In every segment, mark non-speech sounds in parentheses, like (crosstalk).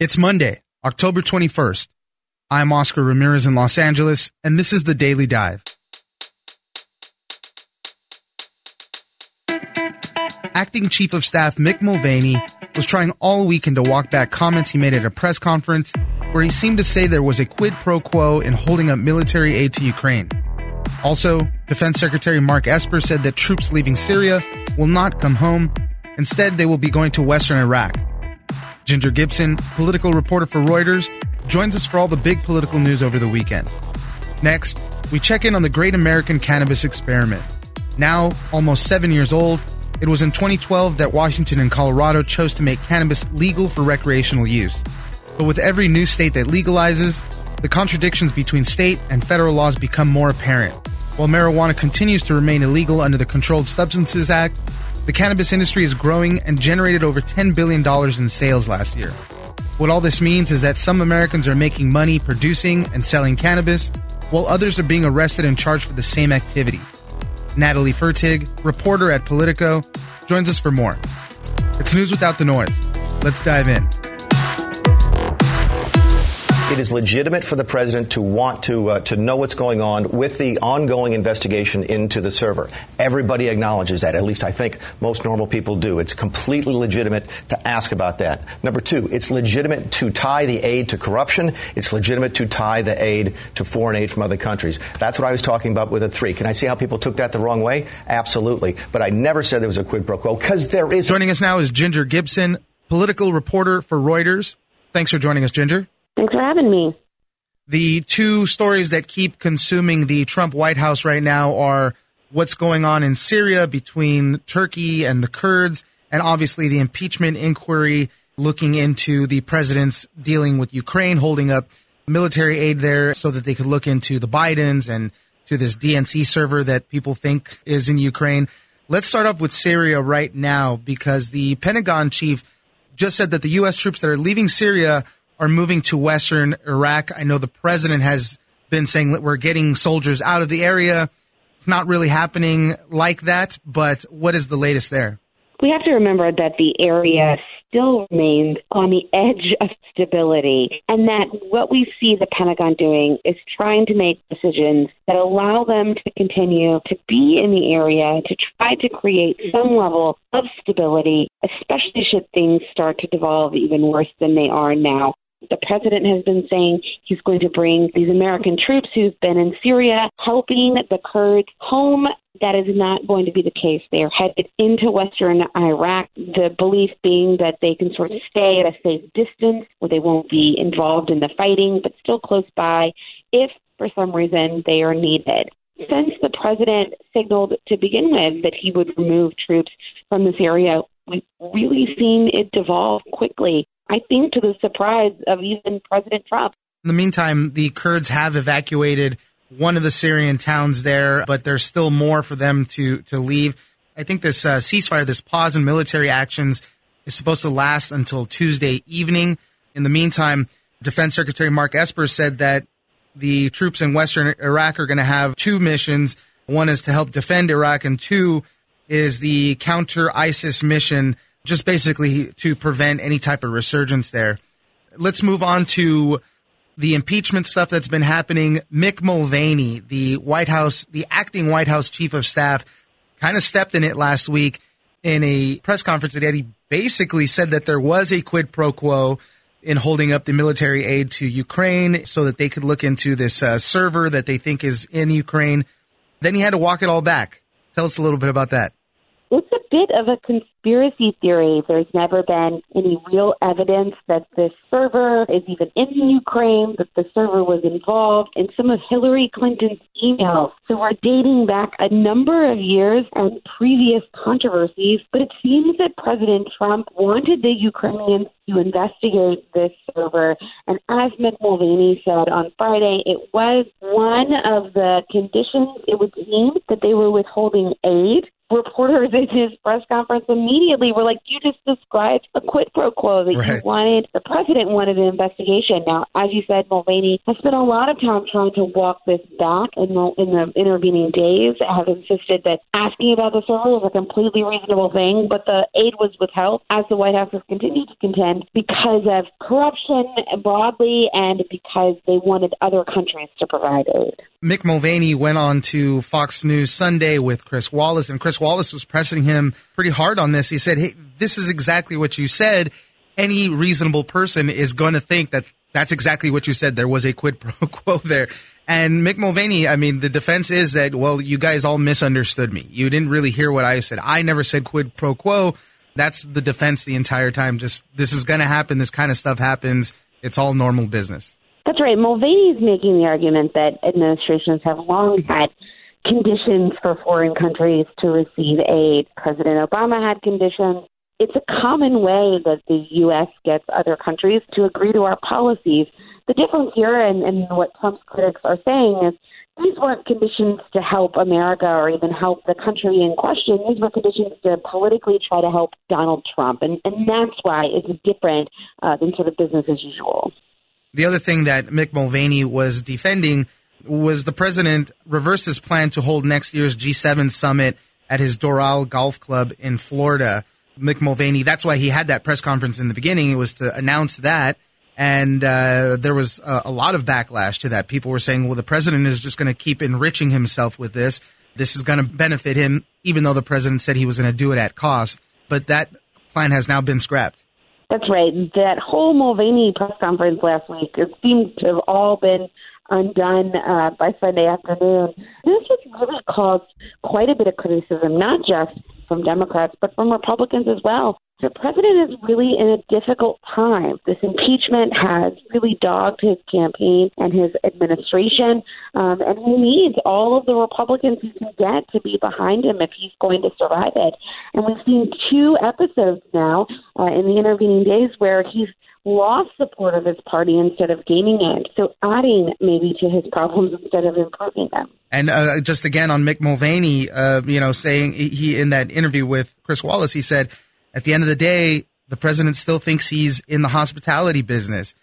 It's Monday, October 21st. I'm Oscar Ramirez in Los Angeles, and this is the Daily Dive. Acting Chief of Staff Mick Mulvaney was trying all weekend to walk back comments he made at a press conference where he seemed to say there was a quid pro quo in holding up military aid to Ukraine. Also, Defense Secretary Mark Esper said that troops leaving Syria will not come home. Instead, they will be going to Western Iraq. Ginger Gibson, political reporter for Reuters, joins us for all the big political news over the weekend. Next, we check in on the great American cannabis experiment. Now, almost seven years old, it was in 2012 that Washington and Colorado chose to make cannabis legal for recreational use. But with every new state that legalizes, the contradictions between state and federal laws become more apparent. While marijuana continues to remain illegal under the Controlled Substances Act, the cannabis industry is growing and generated over $10 billion in sales last year. What all this means is that some Americans are making money producing and selling cannabis, while others are being arrested and charged for the same activity. Natalie Fertig, reporter at Politico, joins us for more. It's news without the noise. Let's dive in. It is legitimate for the president to want to uh, to know what's going on with the ongoing investigation into the server. Everybody acknowledges that. At least I think most normal people do. It's completely legitimate to ask about that. Number two, it's legitimate to tie the aid to corruption. It's legitimate to tie the aid to foreign aid from other countries. That's what I was talking about with a three. Can I see how people took that the wrong way? Absolutely. But I never said there was a quid pro quo because there is. Joining us now is Ginger Gibson, political reporter for Reuters. Thanks for joining us, Ginger. Thanks for having me. The two stories that keep consuming the Trump White House right now are what's going on in Syria between Turkey and the Kurds, and obviously the impeachment inquiry looking into the president's dealing with Ukraine, holding up military aid there so that they could look into the Bidens and to this DNC server that people think is in Ukraine. Let's start off with Syria right now because the Pentagon chief just said that the U.S. troops that are leaving Syria are moving to Western Iraq. I know the president has been saying that we're getting soldiers out of the area. It's not really happening like that, but what is the latest there? We have to remember that the area still remains on the edge of stability, and that what we see the Pentagon doing is trying to make decisions that allow them to continue to be in the area, to try to create some level of stability, especially should things start to devolve even worse than they are now. The president has been saying he's going to bring these American troops who've been in Syria helping the Kurds home. That is not going to be the case. They are headed into western Iraq, the belief being that they can sort of stay at a safe distance where they won't be involved in the fighting, but still close by if for some reason they are needed since the president signaled to begin with that he would remove troops from this area, we've really seen it devolve quickly. I think to the surprise of even President Trump. In the meantime, the Kurds have evacuated one of the Syrian towns there, but there's still more for them to, to leave. I think this uh, ceasefire, this pause in military actions, is supposed to last until Tuesday evening. In the meantime, Defense Secretary Mark Esper said that the troops in Western Iraq are going to have two missions. One is to help defend Iraq, and two is the counter ISIS mission just basically to prevent any type of resurgence there. Let's move on to the impeachment stuff that's been happening. Mick Mulvaney, the White House, the acting White House chief of staff, kind of stepped in it last week in a press conference that he basically said that there was a quid pro quo in holding up the military aid to Ukraine so that they could look into this uh, server that they think is in Ukraine. Then he had to walk it all back. Tell us a little bit about that. It's a bit of a conspiracy theory. There's never been any real evidence that this server is even in Ukraine, that the server was involved in some of Hillary Clinton's emails. So we're dating back a number of years and previous controversies, but it seems that President Trump wanted the Ukrainians to investigate this server. And as Mick Mulvaney said on Friday, it was one of the conditions, it would seem, that they were withholding aid reporters in his press conference immediately were like, "You just described a quid pro quo that right. you wanted. The president wanted an investigation." Now, as you said, Mulvaney has spent a lot of time trying to walk this back in the in the intervening days. Have insisted that asking about the server was a completely reasonable thing, but the aid was withheld, as the White House has continued to contend, because of corruption broadly and because they wanted other countries to provide aid. Mick Mulvaney went on to Fox News Sunday with Chris Wallace, and Chris Wallace was pressing him pretty hard on this. He said, Hey, this is exactly what you said. Any reasonable person is going to think that that's exactly what you said. There was a quid pro (laughs) quo there. And Mick Mulvaney, I mean, the defense is that, well, you guys all misunderstood me. You didn't really hear what I said. I never said quid pro quo. That's the defense the entire time. Just this is going to happen. This kind of stuff happens. It's all normal business. That's right. Mulvaney is making the argument that administrations have long had conditions for foreign countries to receive aid. President Obama had conditions. It's a common way that the U.S. gets other countries to agree to our policies. The difference here, and, and what Trump's critics are saying, is these weren't conditions to help America or even help the country in question. These were conditions to politically try to help Donald Trump. And, and that's why it's different uh, than sort of business as usual. The other thing that Mick Mulvaney was defending was the president reversed his plan to hold next year's G7 summit at his Doral Golf Club in Florida. Mick Mulvaney, that's why he had that press conference in the beginning. It was to announce that. And uh, there was a, a lot of backlash to that. People were saying, well, the president is just going to keep enriching himself with this. This is going to benefit him, even though the president said he was going to do it at cost. But that plan has now been scrapped. That's right. That whole Mulvaney press conference last week, it seems to have all been undone uh, by Sunday afternoon. This has really caused quite a bit of criticism, not just from Democrats, but from Republicans as well. The president is really in a difficult time. This impeachment has really dogged his campaign and his administration, um, and he needs all of the Republicans he can get to be behind him if he's going to survive it. And we've seen two episodes now uh, in the intervening days where he's lost support of his party instead of gaining it. So adding maybe to his problems instead of improving them. And uh, just again on Mick Mulvaney, uh, you know, saying he in that interview with Chris Wallace, he said at the end of the day, the president still thinks he's in the hospitality business.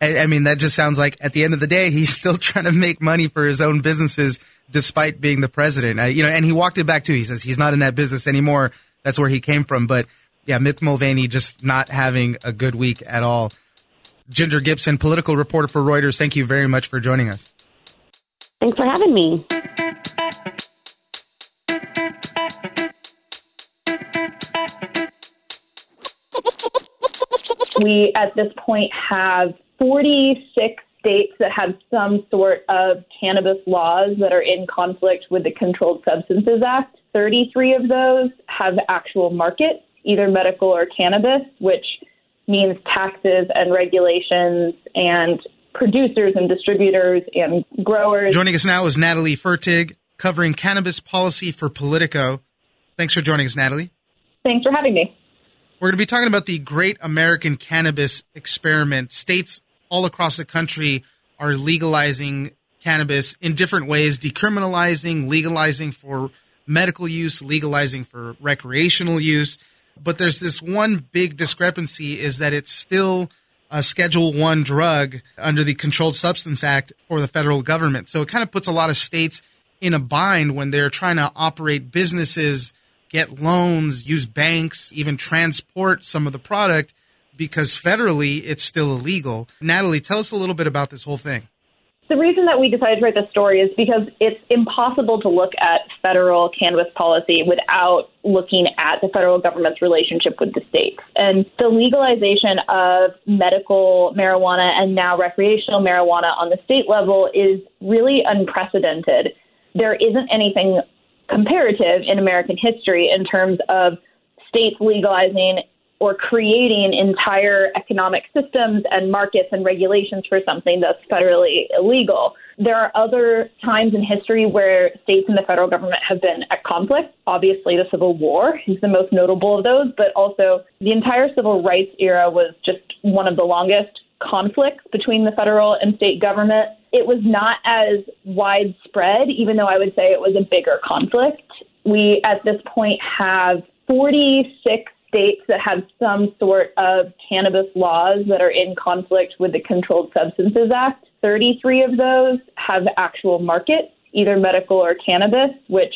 I, mean, that just sounds like at the end of the day, he's still (laughs) trying to make money for his own businesses despite being the president. You know, and he walked it back too. He says he's not in that business anymore. That's where he came from. But yeah, Mick Mulvaney just not having a good week at all. Ginger Gibson, political reporter for Reuters, thank you very much for joining us. Thanks for having me. We, at this point, have 46 states that have some sort of cannabis laws that are in conflict with the Controlled Substances Act. 33 of those have actual markets, either medical or cannabis, which means taxes and regulations and producers and distributors and growers. Joining us now is Natalie Fertig, covering cannabis policy for Politico. Thanks for joining us, Natalie. Thanks for having me. We're going to be talking about the Great American Cannabis Experiment. States all across the country are legalizing cannabis in different ways, decriminalizing, legalizing for medical use, legalizing for recreational use. But there's this one big discrepancy is that it's still a Schedule One drug under the Controlled Substance Act for the federal government. So it kind of puts a lot of states in a bind when they're trying to operate businesses get loans, use banks, even transport some of the product because federally it's still illegal. Natalie, tell us a little bit about this whole thing. The reason that we decided to write this story is because it's impossible to look at federal cannabis policy without looking at the federal government's relationship with the states. And the legalization of medical marijuana and now recreational marijuana on the state level is really unprecedented. There isn't anything comparative in American history in terms of states legalizing or creating entire economic systems and markets and regulations for something that's federally illegal. There are other times in history where states and the federal government have been at conflict. Obviously, the Civil War is the most notable of those, but also the entire civil rights era was just one of the longest conflicts between the federal and state government. It was not as widespread, even though I would say it was a bigger conflict. We, at this point, have 46 states that have some sort of cannabis laws that are in conflict with the Controlled Substances Act. 33 of those have actual markets, either medical or cannabis, which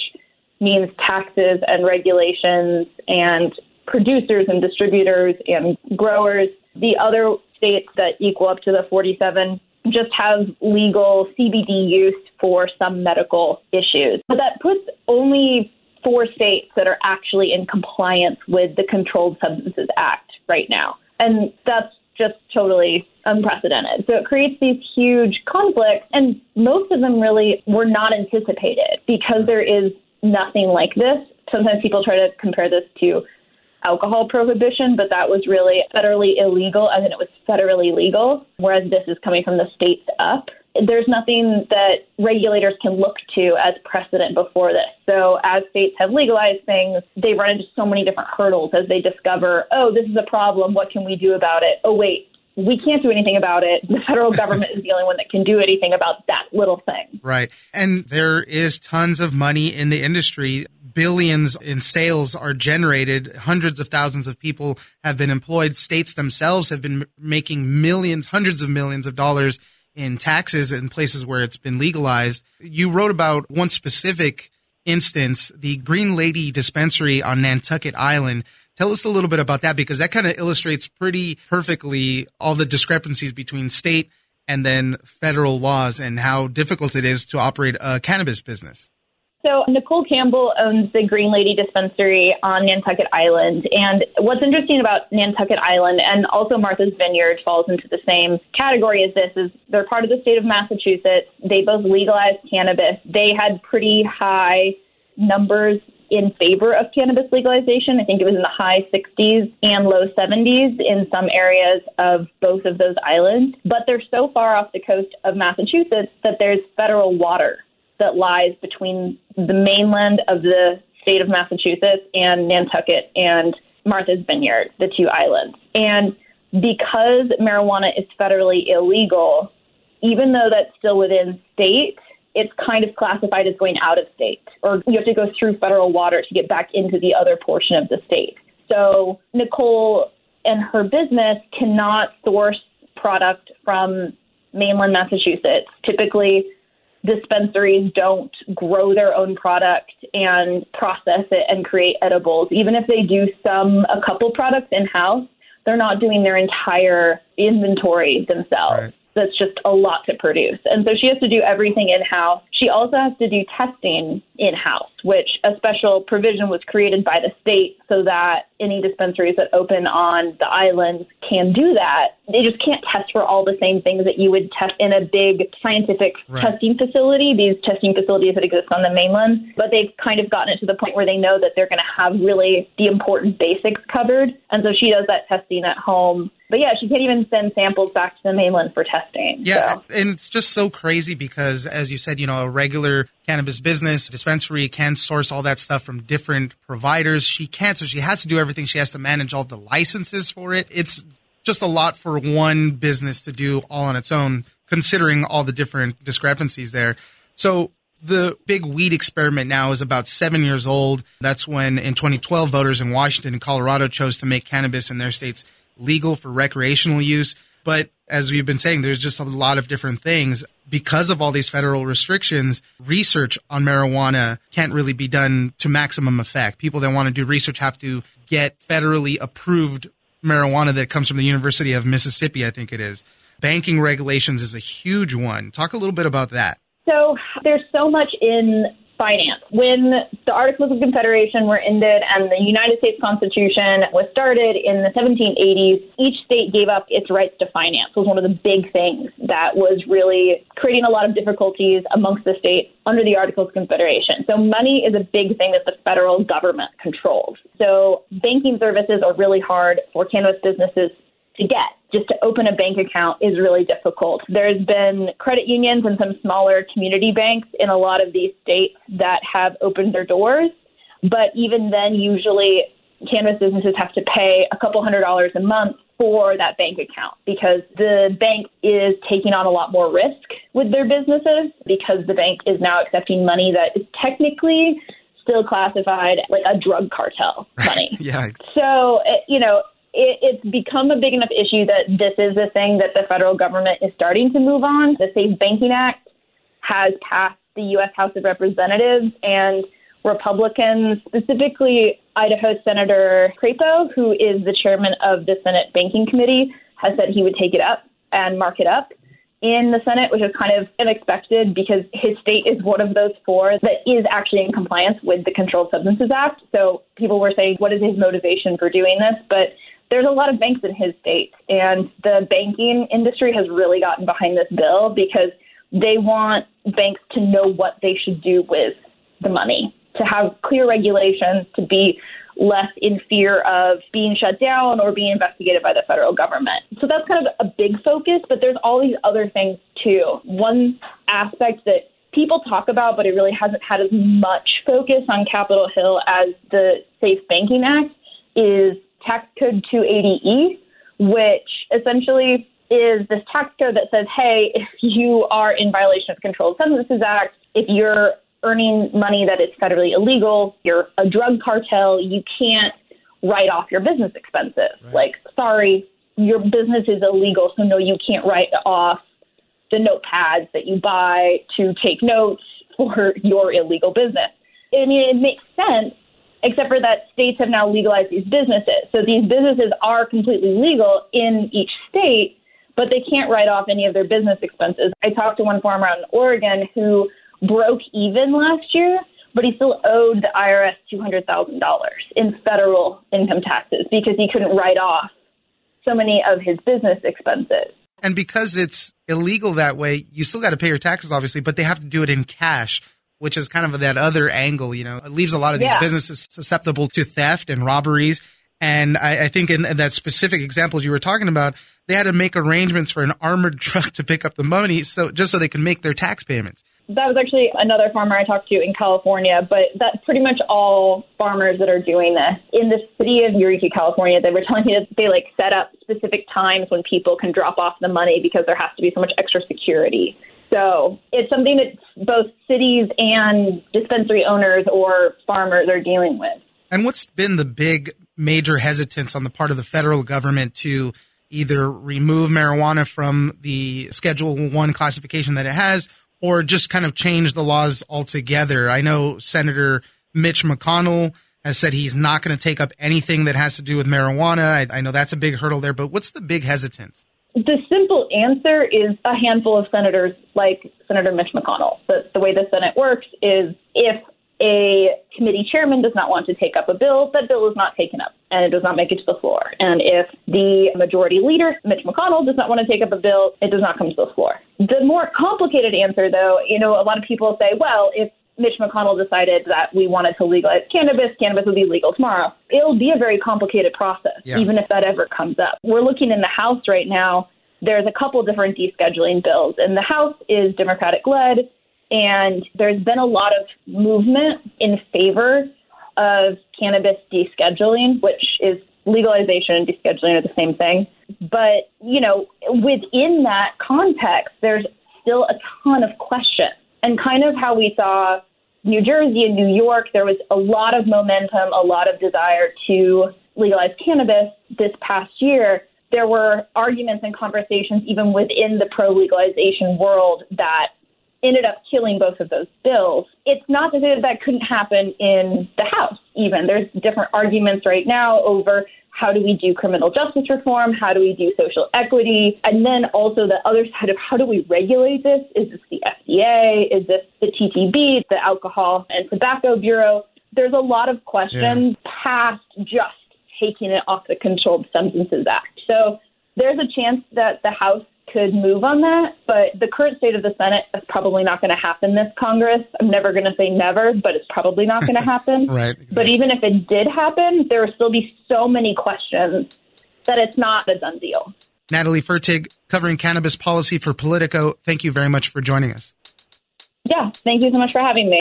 means taxes and regulations and producers and distributors and growers. The other states that equal up to the 47 just have legal CBD use for some medical issues. But that puts only four states that are actually in compliance with the Controlled Substances Act right now. And that's just totally unprecedented. So it creates these huge conflicts, and most of them really were not anticipated because there is nothing like this. Sometimes people try to compare this to alcohol prohibition, but that was really federally illegal, and in it was federally legal, whereas this is coming from the states up. There's nothing that regulators can look to as precedent before this. So, as states have legalized things, they run into so many different hurdles as they discover, oh, this is a problem. What can we do about it? Oh, wait, we can't do anything about it. The federal government is the only one that can do anything about that little thing. Right. And there is tons of money in the industry. Billions in sales are generated. Hundreds of thousands of people have been employed. States themselves have been making millions, hundreds of millions of dollars in taxes in places where it's been legalized. You wrote about one specific instance, the Green Lady dispensary on Nantucket Island. Tell us a little bit about that because that kind of illustrates pretty perfectly all the discrepancies between state and then federal laws and how difficult it is to operate a cannabis business. So, Nicole Campbell owns the Green Lady Dispensary on Nantucket Island. And what's interesting about Nantucket Island and also Martha's Vineyard falls into the same category as this is they're part of the state of Massachusetts. They both legalized cannabis. They had pretty high numbers in favor of cannabis legalization. I think it was in the high 60s and low 70s in some areas of both of those islands. But they're so far off the coast of Massachusetts that there's federal water that lies between the mainland of the state of Massachusetts and Nantucket and Martha's Vineyard, the two islands. And because marijuana is federally illegal, even though that's still within state, it's kind of classified as going out of state, or you have to go through federal water to get back into the other portion of the state. So Nicole and her business cannot source product from mainland Massachusetts. Typically, dispensaries don't grow their own product and process it and create edibles. Even if they do some a couple products in house, they're not doing their entire inventory themselves. Right that's just a lot to produce. And so she has to do everything in house. She also has to do testing in house, which a special provision was created by the state so that any dispensaries that open on the islands can do that. They just can't test for all the same things that you would test in a big scientific right. testing facility, these testing facilities that exist on the mainland. But they've kind of gotten it to the point where they know that they're going to have really the important basics covered. And so she does that testing at home but yeah, she can't even send samples back to the mainland for testing. Yeah, so. and it's just so crazy because, as you said, you know, a regular cannabis business dispensary can source all that stuff from different providers. She can't, so she has to do everything. She has to manage all the licenses for it. It's just a lot for one business to do all on its own, considering all the different discrepancies there. So the big weed experiment now is about seven years old. That's when in 2012, voters in Washington and Colorado chose to make cannabis in their states legal for recreational use. But as we've been saying, there's just a lot of different things. Because of all these federal restrictions, research on marijuana can't really be done to maximum effect. People that want to do research have to get federally approved marijuana that comes from the University of Mississippi, I think it is. Banking regulations is a huge one. Talk a little bit about that. So there's so much in finance. When the Articles of Confederation were ended and the United States Constitution was started in the 1780s, each state gave up its rights to finance. It was one of the big things that was really creating a lot of difficulties amongst the states under the Articles of Confederation. So money is a big thing that the federal government controls. So banking services are really hard for cannabis businesses to get. Just to open a bank account is really difficult. There's been credit unions and some smaller community banks in a lot of these states that have opened their doors. But even then, usually cannabis businesses have to pay a couple hundred dollars a month for that bank account because the bank is taking on a lot more risk with their businesses because the bank is now accepting money that is technically still classified like a drug cartel (laughs) money. yeah. So, eh, you know, it, it's become a big enough issue that this is a thing that the federal government is starting to move on. The Safe Banking Act has passed the U.S. House of Representatives, and Republicans, specifically Idaho Senator Crapo, who is the chairman of the Senate Banking Committee, has said he would take it up and mark it up in the Senate, which is kind of unexpected because his state is one of those four that is actually in compliance with the Controlled Substances Act. So people were saying, what is his motivation for doing this? But there's a lot of banks in his state, and the banking industry has really gotten behind this bill because they want banks to know what they should do with the money, to have clear regulations, to be less in fear of being shut down or being investigated by the federal government. So that's kind of a big focus, but there's all these other things too. One aspect that people talk about, but it really hasn't had as much focus on Capitol Hill as the Safe Banking Act is tax code 280E, which essentially is this tax code that says, hey, (laughs) if you are in violation of the Controlled Substances Act, if you're earning money that is federally illegal, you're a drug cartel, you can't write off your business expenses. Right. Like, sorry, your business is illegal, so no, you can't write off the notepads that you buy to take notes (laughs) for your illegal business. I mean, it makes sense except for that states have now legalized these businesses. So these businesses are completely legal in each state, but they can't write off any of their business expenses. I talked to one farmer out in Oregon who broke even last year, but he still owed the IRS $200,000 in federal income taxes because he couldn't write off so many of his business expenses. And because it's illegal that way, you still got to pay your taxes, obviously, but they have to do it in cash which is kind of that other angle, you know, it leaves a lot of these yeah. businesses susceptible to theft and robberies. And I, I think in that specific example you were talking about, they had to make arrangements for an armored (laughs) truck to pick up the money, so just so they can make their tax payments. That was actually another farmer I talked to in California, but that's pretty much all farmers that are doing this. In the city of Eureka, California, they were telling me that they like set up specific times when people can drop off the money because there has to be so much extra security. So it's something that both cities and dispensary owners or farmers are dealing with. And what's been the big major hesitance on the part of the federal government to either remove marijuana from the Schedule 1 classification that it has or just kind of change the laws altogether? I know Senator Mitch McConnell has said he's not going to take up anything that has to do with marijuana. I, I know that's a big hurdle there, but what's the big hesitance? The simple answer is a handful of senators like Senator Mitch McConnell. The, the way the Senate works is if a committee chairman does not want to take up a bill, that bill is not taken up and it does not make it to the floor. And if the majority leader, Mitch McConnell, does not want to take up a bill, it does not come to the floor. The more complicated answer, though, you know, a lot of people say, well, if Mitch McConnell decided that we wanted to legalize cannabis, cannabis would be legal tomorrow. It'll be a very complicated process, yeah. even if that ever comes up. We're looking in the House right now. There's a couple different descheduling bills, and the House is Democratic led, and there's been a lot of movement in favor of cannabis descheduling, which is legalization and descheduling are the same thing. But, you know, within that context, there's still a ton of questions. And kind of how we saw New Jersey and New York, there was a lot of momentum, a lot of desire to legalize cannabis this past year. There were arguments and conversations even within the pro legalization world that ended up killing both of those bills. It's not to say that that couldn't happen in the House, even. There's different arguments right now over how do we do criminal justice reform? How do we do social equity? And then also the other side of how do we regulate this? Is this the FDA? Is this the TTB, the Alcohol and Tobacco Bureau? There's a lot of questions yeah. past just taking it off the Controlled Substances Act. So there's a chance that the House could move on that, but the current state of the Senate is probably not going to happen this Congress. I'm never going to say never, but it's probably not going (laughs) to happen. right. Exactly. But even if it did happen, there would still be so many questions that it's not a done deal. Natalie Fertig, covering cannabis policy for Politico. Thank you very much for joining us. Yeah, thank you so much for having me.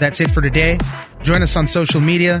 That's it for today. Join us on social media